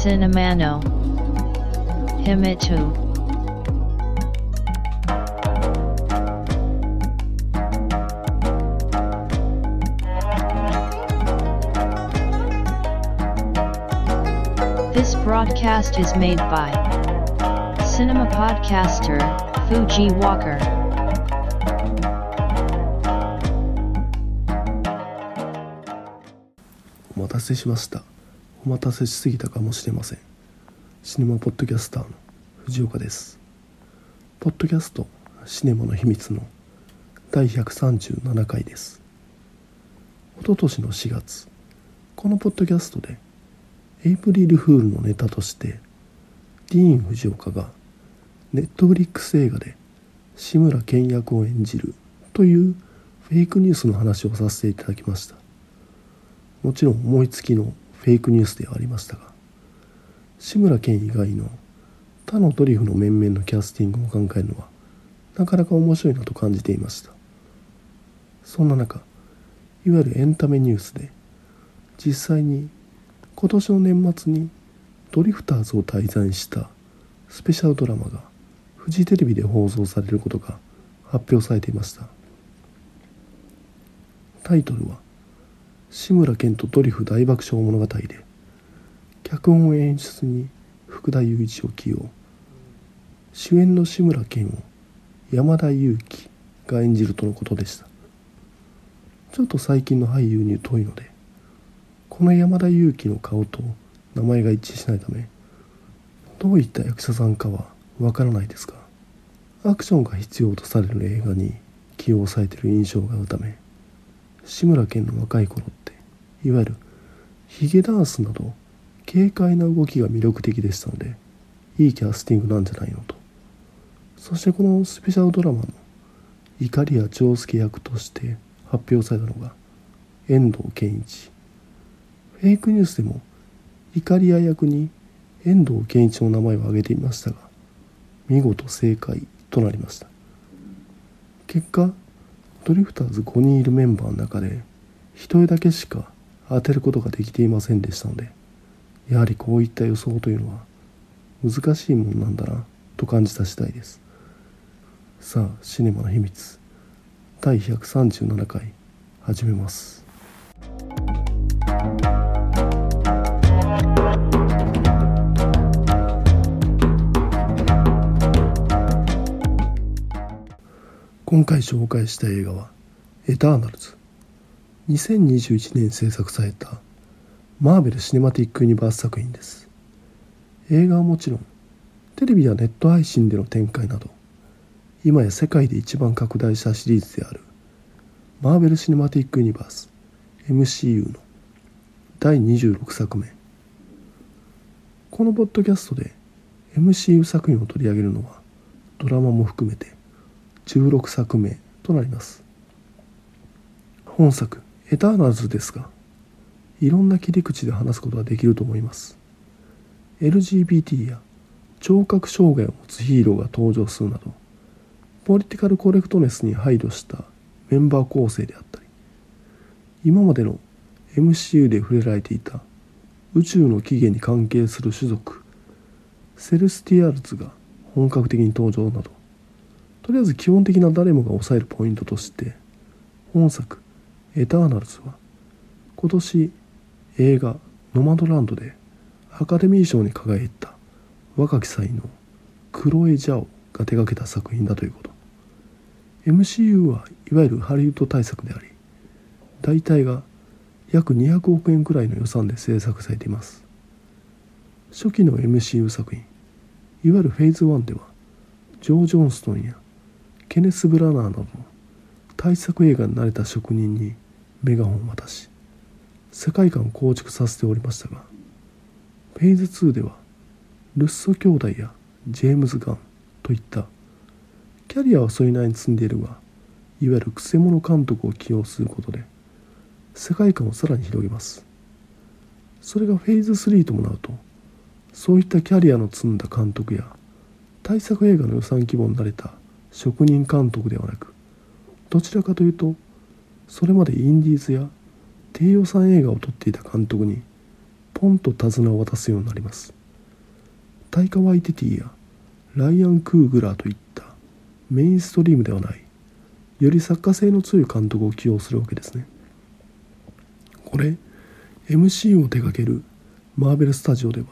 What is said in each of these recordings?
Cinemano Himitu This broadcast is made by Cinema Podcaster Fuji Walker. お待たせしました お待たせしすぎたかもしれません。シネマポッドキャスターの藤岡です。ポッドキャストシネマの秘密の第137回です。一昨年の4月このポッドキャストでエイプリルフールのネタとしてディーン・藤岡がネットフリックス映画で志村けん役を演じるというフェイクニュースの話をさせていただきました。もちろん思いつきのフェイクニュースではありましたが志村けん以外の他のドリフの面々のキャスティングを考えるのはなかなか面白いなと感じていました。そんな中いわゆるエンタメニュースで実際に今年の年末にドリフターズを題材にしたスペシャルドラマがフジテレビで放送されることが発表されていました。タイトルは志村けんとドリフ大爆笑物語で脚本演出に福田雄一を起用。主演の志村けんを山田裕貴が演じるとのことでした。ちょっと最近の俳優に遠いのでこの山田裕貴の顔と名前が一致しないためどういった役者さんかはわからないですがアクションが必要とされる映画に起用されている印象があるため志村けんの若い頃っていわゆるヒゲダンスなど軽快な動きが魅力的でしたのでいいキャスティングなんじゃないのと。そしてこのスペシャルドラマの怒りや長介役として発表されたのが遠藤健一。フェイクニュースでも怒り屋役に遠藤健一の名前を挙げていましたが見事正解となりました。結果ドリフターズ5人いるメンバーの中で1人だけしか当てることができていませんでしたのでやはりこういった予想というのは難しいもんなんだなと感じた次第です。さあシネマの秘密。第137回始めます。今回紹介した映画は「エターナルズ」2021年制作されたマーベル・シネマティック・ユニバース作品です。映画はもちろんテレビやネット配信での展開など今や世界で一番拡大したシリーズであるマーベル・シネマティック・ユニバース MCU の第26作目。このポッドキャストで MCU 作品を取り上げるのはドラマも含めて16作目となります。本作「エターナルズ」ですがいろんな切り口で話すことができると思います。LGBT や聴覚障害を持つヒーローが登場するなどポリティカルコレクトネスに配慮したメンバー構成であったり今までの MCU で触れられていた宇宙の起源に関係する種族セレスティアルズが本格的に登場などとりあえず基本的な誰もが抑えるポイントとして本作「エターナルズ」は今年映画「ノマドランド」でアカデミー賞に輝いた若き才能クロエ・ジャオが手掛けた作品だということ。MCU はいわゆるハリウッド大作であり大体が約200億円くらいの予算で制作されています。初期の MCU 作品いわゆるフェーズ1ではジョー・ジョンストンやケネス・ブラナーなどの大作映画に慣れた職人にメガホンを渡し世界観を構築させておりましたがフェーズ2ではルッソ兄弟やジェームズ・ガンといったキャリアはそれなりに積んでいるがいわゆるくせ者監督を起用することで世界観をさらに広げます。それがフェーズ3ともなるとそういったキャリアの積んだ監督や大作映画の予算規模に慣れた職人監督ではなくどちらかというとそれまでインディーズや低予算映画を撮っていた監督にポンと手綱を渡すようになります。タイカ・ワイティティやライアン・クーグラーといったメインストリームではないより作家性の強い監督を起用するわけですね。これ MC を手掛けるマーベル・スタジオでは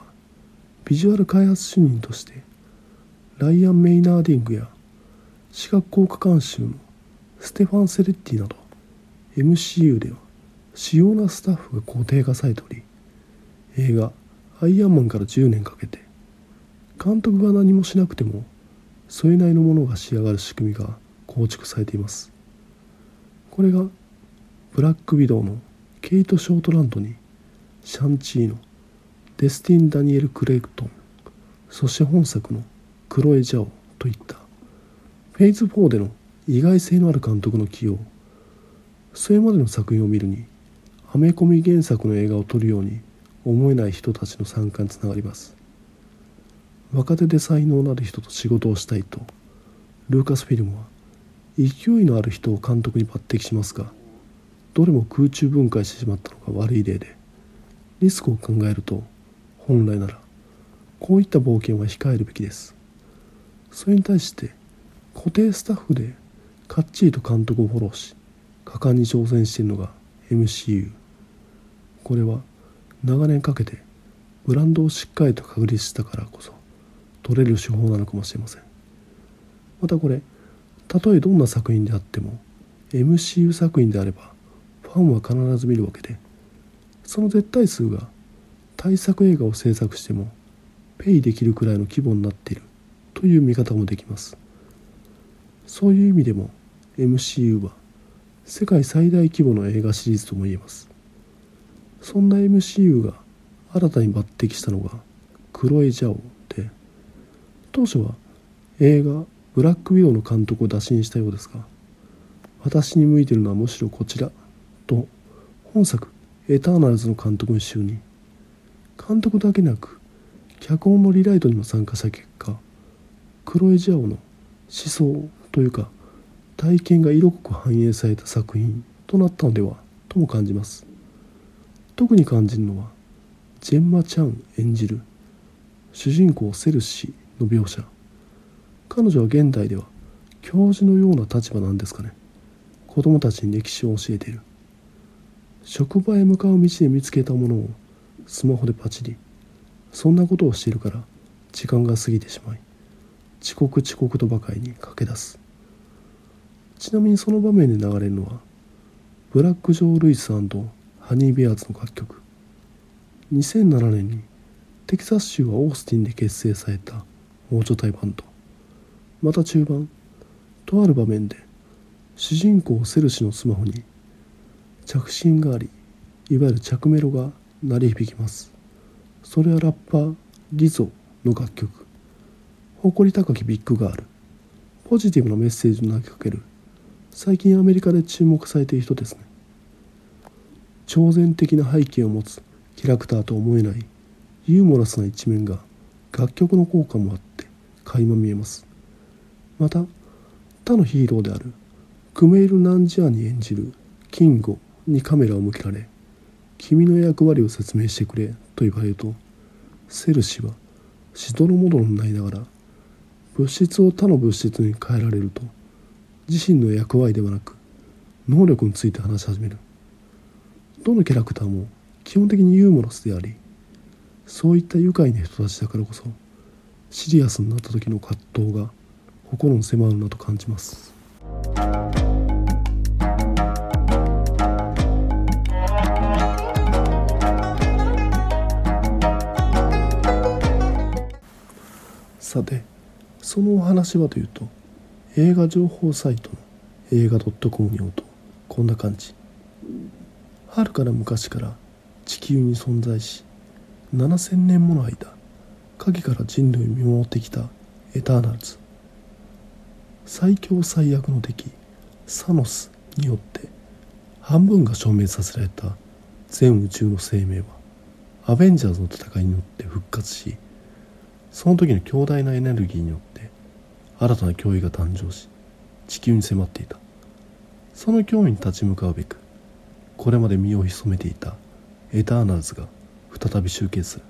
ビジュアル開発主任としてライアン・メイナーディングや視覚効果監修のステファン・セレッティなど MCU では主要なスタッフが固定化されており映画「アイアンマン」から10年かけて監督が何もしなくてもそれなりのものが仕上がる仕組みが構築されています。これがブラック・ウィドウのケイト・ショートランドにシャンチーノデスティン・ダニエル・クレイクトンそして本作のクロエ・ジャオといったフェイズ4での意外性のある監督の起用それまでの作品を見るにアメコミ原作の映画を撮るように思えない人たちの参加につながります。若手で才能のある人と仕事をしたいとルーカスフィルムは勢いのある人を監督に抜擢しますがどれも空中分解してしまったのが悪い例でリスクを考えると本来ならこういった冒険は控えるべきです。それに対して固定スタッフでかっちりと監督をフォローし果敢に挑戦しているのが MCU これは長年かけてブランドをしっかりと確立したからこそ取れる手法なのかもしれません。またこれたとえどんな作品であっても MCU 作品であればファンは必ず見るわけでその絶対数が大作映画を制作してもペイできるくらいの規模になっているという見方もできます。そういう意味でも MCU は世界最大規模の映画シリーズとも言えます。そんな MCU が新たに抜擢したのがクロエ・ジャオで当初は映画「ブラック・ウィドウ」の監督を打診したようですが私に向いているのはむしろこちらと本作「エターナルズ」の監督に就任。監督だけなく脚本のリライトにも参加した結果クロエ・ジャオの思想というか体験が色濃く反映された作品となったのではとも感じます。特に感じるのはジェンマ・チャン演じる主人公セルシーの描写。彼女は現代では教授のような立場なんですかね。子供たちに歴史を教えている。職場へ向かう道で見つけたものをスマホでパチリ。そんなことをしているから時間が過ぎてしまい遅刻遅刻とばかりに駆け出す。ちなみにその場面で流れるのはブラック・ジョー・ルイスハニー・ベアーズの楽曲。2007年にテキサス州はオースティンで結成された大所帯バンド。また中盤とある場面で主人公セルシのスマホに着信がありいわゆる着メロが鳴り響きます。それはラッパーリゾの楽曲。誇り高きビッグガール。ポジティブなメッセージを投げかける最近アメリカで注目されている人ですね。超然的な背景を持つキャラクターと思えないユーモラスな一面が楽曲の効果もあって垣間見えます。また他のヒーローであるクメイル・ナンジャーに演じるキンゴにカメラを向けられ君の役割を説明してくれと言われるとセルシはしどろもどろになりながら物質を他の物質に変えられると自身の役割ではなく能力について話し始める。どのキャラクターも基本的にユーモラスでありそういった愉快な人たちだからこそシリアスになった時の葛藤が心に迫るなと感じます。さてそのお話はというと映画情報サイトの映画 .com によるとこんな感じ。はるかな昔から地球に存在し7000年もの間影から人類を見守ってきたエターナルズ。最強最悪の敵サノスによって半分が消滅させられた全宇宙の生命はアベンジャーズの戦いによって復活しその時の強大なエネルギーによって新たな脅威が誕生し地球に迫っていた。その脅威に立ち向かうべくこれまで身を潜めていたエターナルズが再び集結する。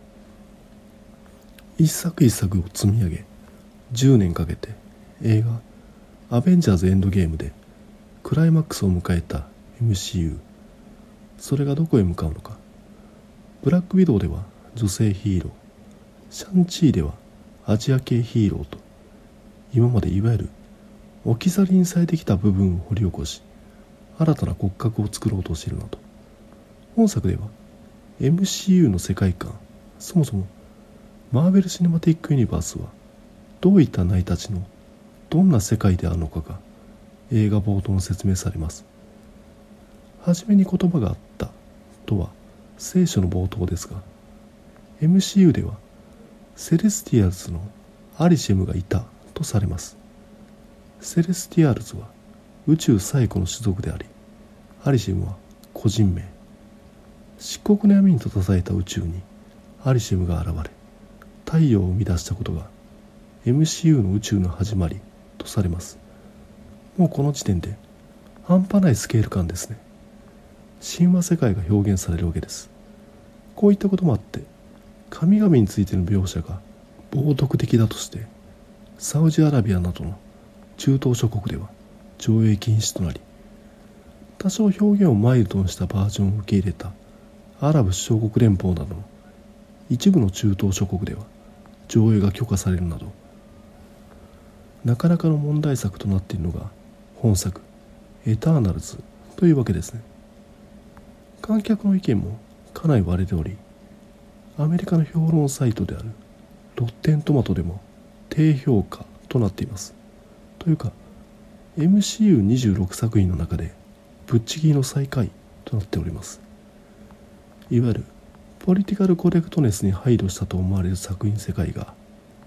一作一作を積み上げ10年かけて映画「アベンジャーズ・エンドゲーム」でクライマックスを迎えた MCU それがどこへ向かうのか。ブラックウィドウでは女性ヒーロー。シャンチーではアジア系ヒーローと今までいわゆる置き去りにされてきた部分を掘り起こし新たな骨格を作ろうとしているなど本作では MCU の世界観そもそもマーベル・シネマティック・ユニバースはどういった成り立ちのどんな世界であるのかが映画冒頭の説明されます。初めに言葉があったとは聖書の冒頭ですが MCU ではセレスティアルズのアリシェムがいたとされます。セレスティアルズは宇宙最古の種族でありアリシェムは個人名。漆黒の闇に閉ざされた宇宙にアリシェムが現れ太陽を生み出したことが MCU の宇宙の始まりとされます。もうこの時点で半端ないスケール感ですね。神話世界が表現されるわけです。こういったこともあって神々についての描写が冒涜的だとしてサウジアラビアなどの中東諸国では上映禁止となり多少表現をマイルドにしたバージョンを受け入れたアラブ首長国連邦などの一部の中東諸国では上映が許可されるなどなかなかの問題作となっているのが本作「エターナルズ」というわけですね。観客の意見もかなり割れておりアメリカの評論サイトであるロッテントマトでも低評価となっています。というか MCU26 作品の中でぶっちぎりの最下位となっております。いわゆるポリティカルコレクトネスに配慮したと思われる作品世界が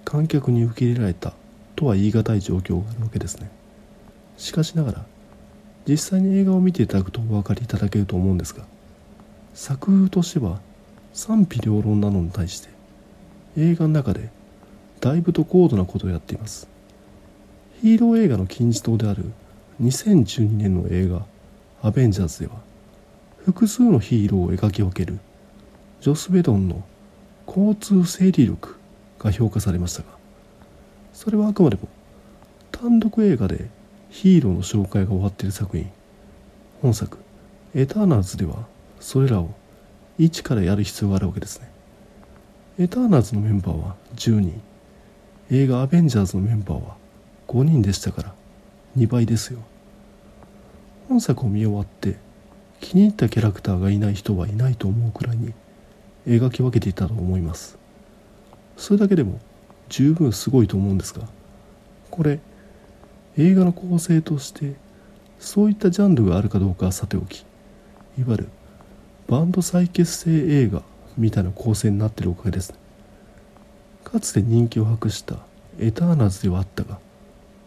観客に受け入れられたとは言い難い状況があるわけですね。しかしながら実際に映画を見ていただくとお分かりいただけると思うんですが作風としては賛否両論なのに対して映画の中でだいぶと高度なことをやっています。ヒーロー映画の金字塔である2012年の映画「アベンジャーズ」では複数のヒーローを描き分けるジョス・ベドンの交通整理力が評価されましたがそれはあくまでも単独映画でヒーローの紹介が終わっている作品。本作「エターナルズ」ではそれらを一からやる必要があるわけですね。エターナルズのメンバーは10人。映画「アベンジャーズ」のメンバーは5人でしたから2倍ですよ。本作を見終わって気に入ったキャラクターがいない人はいないと思うくらいに描き分けていたと思います。それだけでも十分すごいと思うんですがこれ映画の構成としてそういったジャンルがあるかどうかはさておきいわゆるバンド再結成映画みたいな構成になってるおかげですかつて人気を博したエターナズではあったが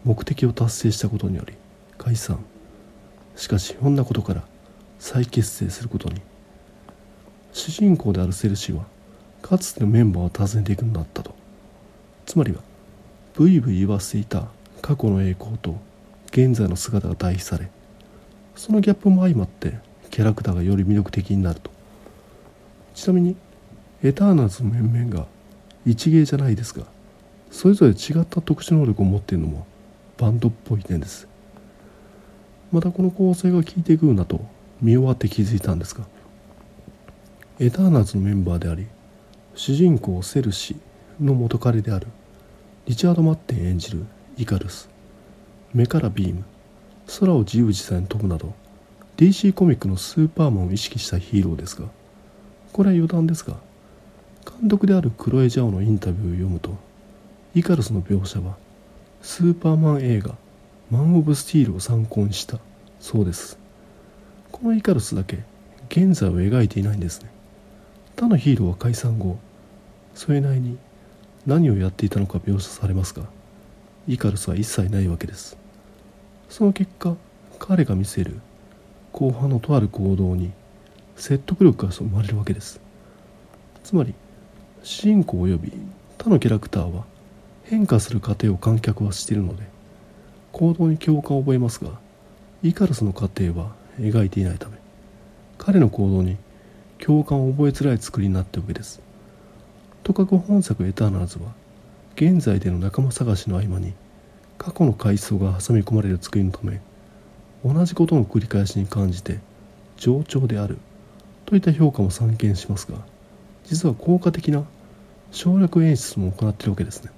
目的を達成したことにより解散。しかしひょんなことから再結成することに。主人公であるセルシーはかつてのメンバーを訪ねていくのだったと。つまりはブイブイ言わせていた過去の栄光と現在の姿が対比されそのギャップも相まってキャラクターがより魅力的になると。ちなみにエターナズの面々が一芸じゃないですがそれぞれ違った特殊能力を持っているのもバンドっぽい点です。またこの構成が効いてくるなと見終わって気づいたんですがエターナルズのメンバーであり主人公セルシーの元彼であるリチャード・マッテン演じるイカルス目からビーム空を自由自在に飛ぶなど DC コミックのスーパーマンを意識したヒーローですがこれは余談ですが監督であるクロエ・ジャオのインタビューを読むとイカルスの描写はスーパーマン映画マン・オブ・スティールを参考にしたそうです。このイカルスだけ現在を描いていないんですね。他のヒーローは解散後それなりに何をやっていたのか描写されますがイカルスは一切ないわけです。その結果彼が見せる後半のとある行動に説得力が生まれるわけです。つまり主人公及び他のキャラクターは変化する過程を観客はしているので行動に共感を覚えますがイカルスの過程は描いていないため彼の行動に共感を覚えづらい作りになっているわけです。とかく本作エターナルズは現在での仲間探しの合間に過去の階層が挟み込まれる作りのため同じことの繰り返しに感じて冗長であるといった評価も散見しますが実は効果的な省略演出も行っているわけですね。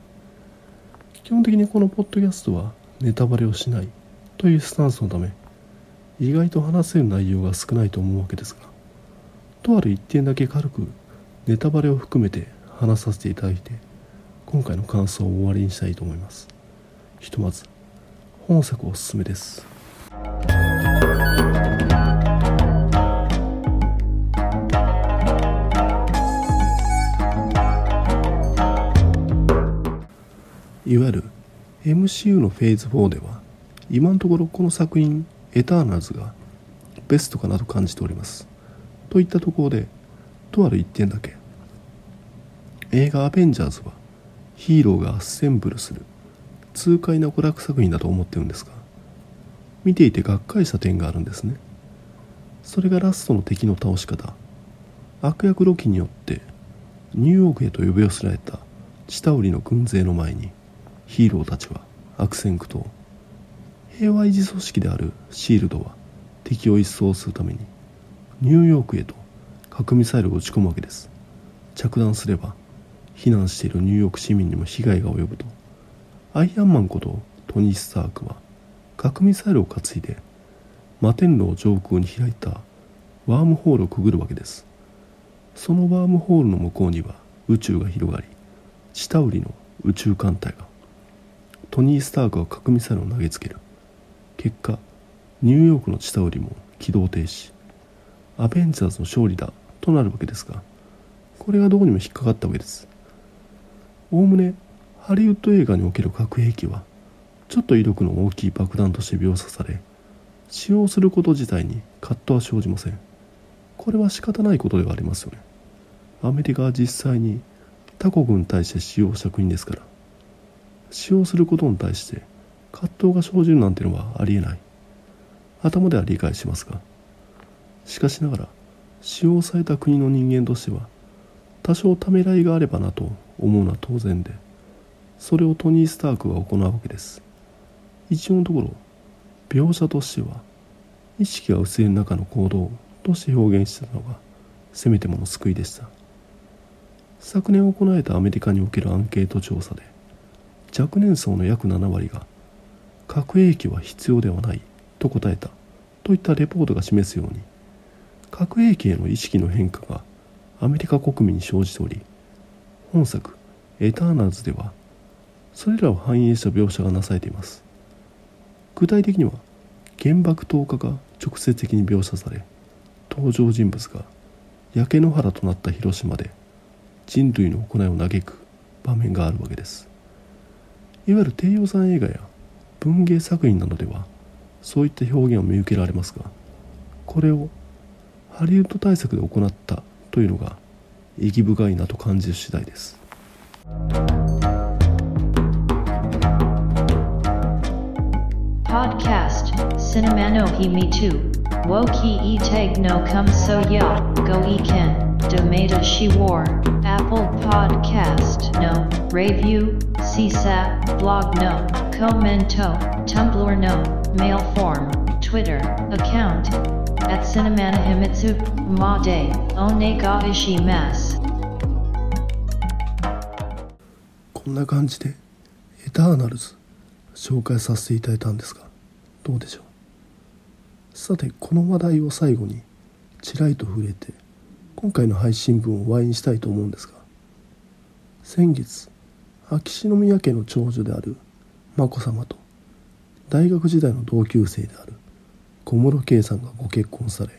基本的にこのポッドキャストはネタバレをしないというスタンスのため意外と話せる内容が少ないと思うわけですがとある一点だけ軽くネタバレを含めて話させていただいて今回の感想を終わりにしたいと思います。ひとまず本作おすすめです。いわゆる MCU のフェーズ4では今のところこの作品エターナルズがベストかなと感じております。といったところでとある一点だけ映画「アベンジャーズ」はヒーローがアッセンブルする痛快な娯楽作品だと思ってるんですが見ていてがっかりした点があるんですね。それがラストの敵の倒し方悪役ロキによってニューヨークへと呼び寄せられたチタウリの軍勢の前にヒーローたちは悪戦苦闘。平和維持組織であるシールドは敵を一掃するためにニューヨークへと核ミサイルを撃ち込むわけです。着弾すれば避難しているニューヨーク市民にも被害が及ぶと。アイアンマンことトニー・スタークは核ミサイルを担いで摩天楼上空に開いたワームホールをくぐるわけです。そのワームホールの向こうには宇宙が広がりチタウリの宇宙艦隊がトニー・スタークは核ミサイルを投げつける。結果ニューヨークのチタウリも起動停止。アベンジャーズの勝利だとなるわけですがこれがどうにも引っかかったわけです。おおむねハリウッド映画における核兵器はちょっと威力の大きい爆弾として描写され使用すること自体に葛藤は生じません。これは仕方ないことではありますよね。アメリカは実際に他国に対して使用した国ですから使用することに対して葛藤が生じるなんていうのはありえない。頭では理解しますがしかしながら使用された国の人間としては多少ためらいがあればなと思うのは当然でそれをトニー・スタークが行うわけです。一応のところ描写としては意識が薄い中の行動として表現したのがせめてもの救いでした。昨年行われたアメリカにおけるアンケート調査で若年層の約7割が核兵器は必要ではないと答えたといったレポートが示すように核兵器への意識の変化がアメリカ国民に生じており本作「エターナルズ」ではそれらを反映した描写がなされています。具体的には原爆投下が直接的に描写され登場人物が焼け野原となった広島で人類の行いを嘆く場面があるわけです。いわゆる低予算映画や文芸作品などではそういった表現を見受けられますがこれをハリウッド対策で行ったというのが意義深いなと感じる次第です。Podcast Cinema no Himi 2 Woki e tag no come so ya go e ken Domata she war Apple Podcast no Review CSAT Blog no Commento Tumblr no Mail form Twitter account at Cinemana Himitsu Ma de Onega Ishimasu こんな感じでエターナルズ紹介させていただいたんですがどうでしょうさてこの話題を最後にちらりと触れて今回の配信分を終わりにしたいと思うんですが先月秋篠宮家の長女である眞子さまと大学時代の同級生である小室圭さんがご結婚され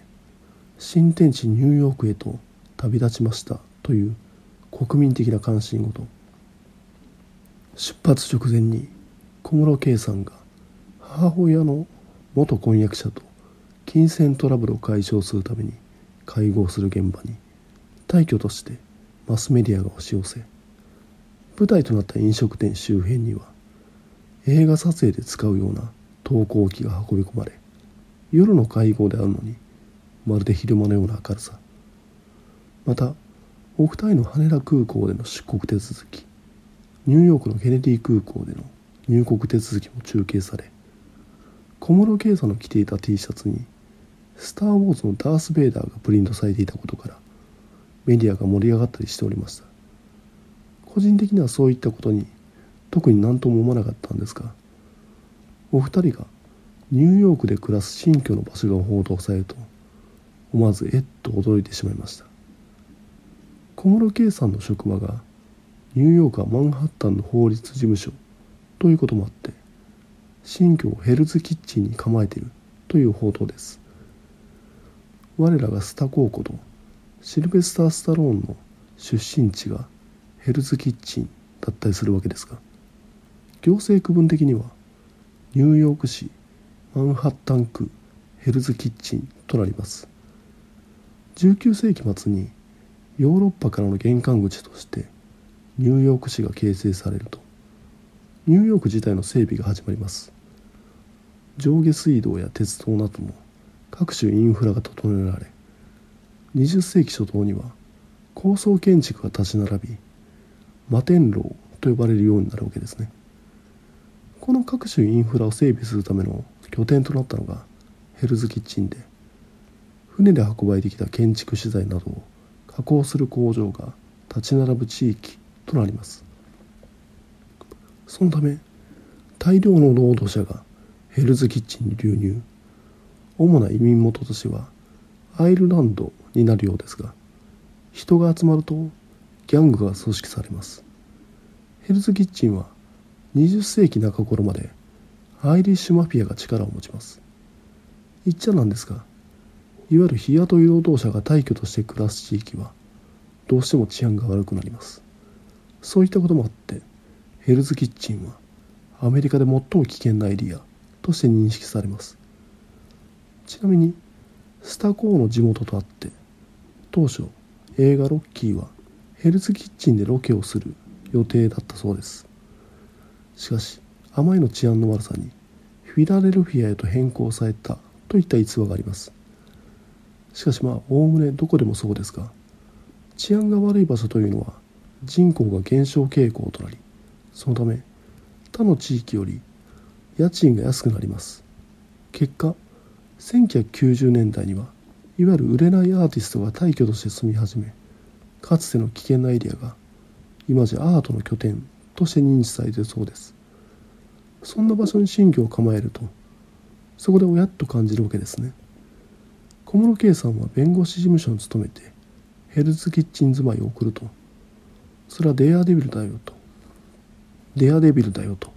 新天地ニューヨークへと旅立ちましたという国民的な関心事。出発直前に小室圭さんが母親の元婚約者と金銭トラブルを解消するために会合する現場に大挙としてマスメディアが押し寄せ舞台となった飲食店周辺には映画撮影で使うような投光機が運び込まれ夜の会合であるのにまるで昼間のような明るさ。またお二人の羽田空港での出国手続きニューヨークのケネディ空港での入国手続きも中継され小室圭さんの着ていた T シャツに「スター・ウォーズ」のダース・ベイダーがプリントされていたことからメディアが盛り上がったりしておりました。個人的にはそういったことに特に何とも思わなかったんですがお二人がニューヨークで暮らす新居の場所が報道されると思わずえっと驚いてしまいました。小室圭さんの職場がニューヨークはマンハッタンの法律事務所ということもあって新居をヘルズキッチンに構えているという報道です。我らがスタコーコとシルベスター・スタローンの出身地がヘルズキッチンだったりするわけですが行政区分的にはニューヨーク市マンハッタン区ヘルズキッチンとなります。19世紀末にヨーロッパからの玄関口としてニューヨーク市が形成されるとニューヨーク自体の整備が始まります。上下水道や鉄道なども各種インフラが整えられ20世紀初頭には高層建築が立ち並び摩天楼と呼ばれるようになるわけですね。この各種インフラを整備するための拠点となったのがヘルズキッチンで船で運ばれてきた建築資材などを加工する工場が立ち並ぶ地域となります。そのため大量の労働者がヘルズキッチンに流入。主な移民元としてはアイルランドになるようですが人が集まるとギャングが組織されます。ヘルズキッチンは20世紀中頃までアイリッシュマフィアが力を持ちます。言っちゃなんですがいわゆる日雇い労働者が退去として暮らす地域はどうしても治安が悪くなります。そういったこともあってヘルズキッチンはアメリカで最も危険なエリアとして認識されます。ちなみにスタコーの地元とあって当初映画ロッキーはヘルズキッチンでロケをする予定だったそうです。しかしあまりの治安の悪さにフィラデルフィアへと変更されたといった逸話があります。しかしまあおおむねどこでもそうですが治安が悪い場所というのは人口が減少傾向となりそのため他の地域より家賃が安くなります。結果1990年代にはいわゆる売れないアーティストが退去として住み始めかつての危険なエリアが今じゃアートの拠点として認知されているそうです。そんな場所に新居を構えるとそこで親と感じるわけですね。小室圭さんは弁護士事務所に勤めてヘルズキッチン住まいを送るとそれはデアデビルだよとデアデビルだよと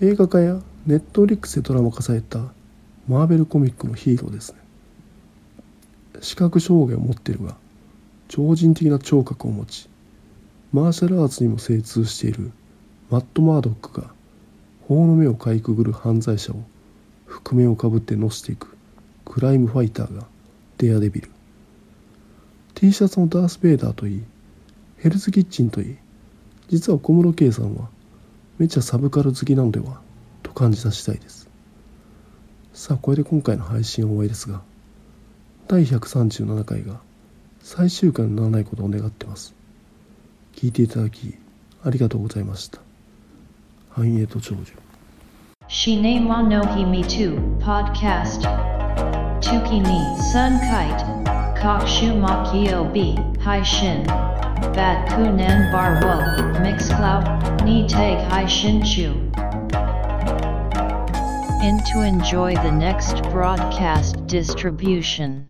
映画化やネットリックスでドラマ化されたマーベルコミックのヒーローですね。視覚障害を持っているが超人的な聴覚を持ちマーシャルアーツにも精通しているマット・マードックが法の目をかいくぐる犯罪者を覆面をかぶって乗せていくクライムファイターがデアデビル。T シャツのダース・ベイダーといいヘルズキッチンといい実は小室圭さんはめちゃサブカル好きなのではと感じた次第です。さあこれで今回の配信は終わりですが第137回が最終回にならないことを願ってます。聞いていただき、ありがとうございました。繁栄と長寿。シネマノヒミトゥ、ポッドキャスト。トゥキニ、サンカイト。各種マキオビ、配信。バッコネンバーウォー、ミックスクラウ、ニテイク配信中。and to enjoy the next broadcast distribution.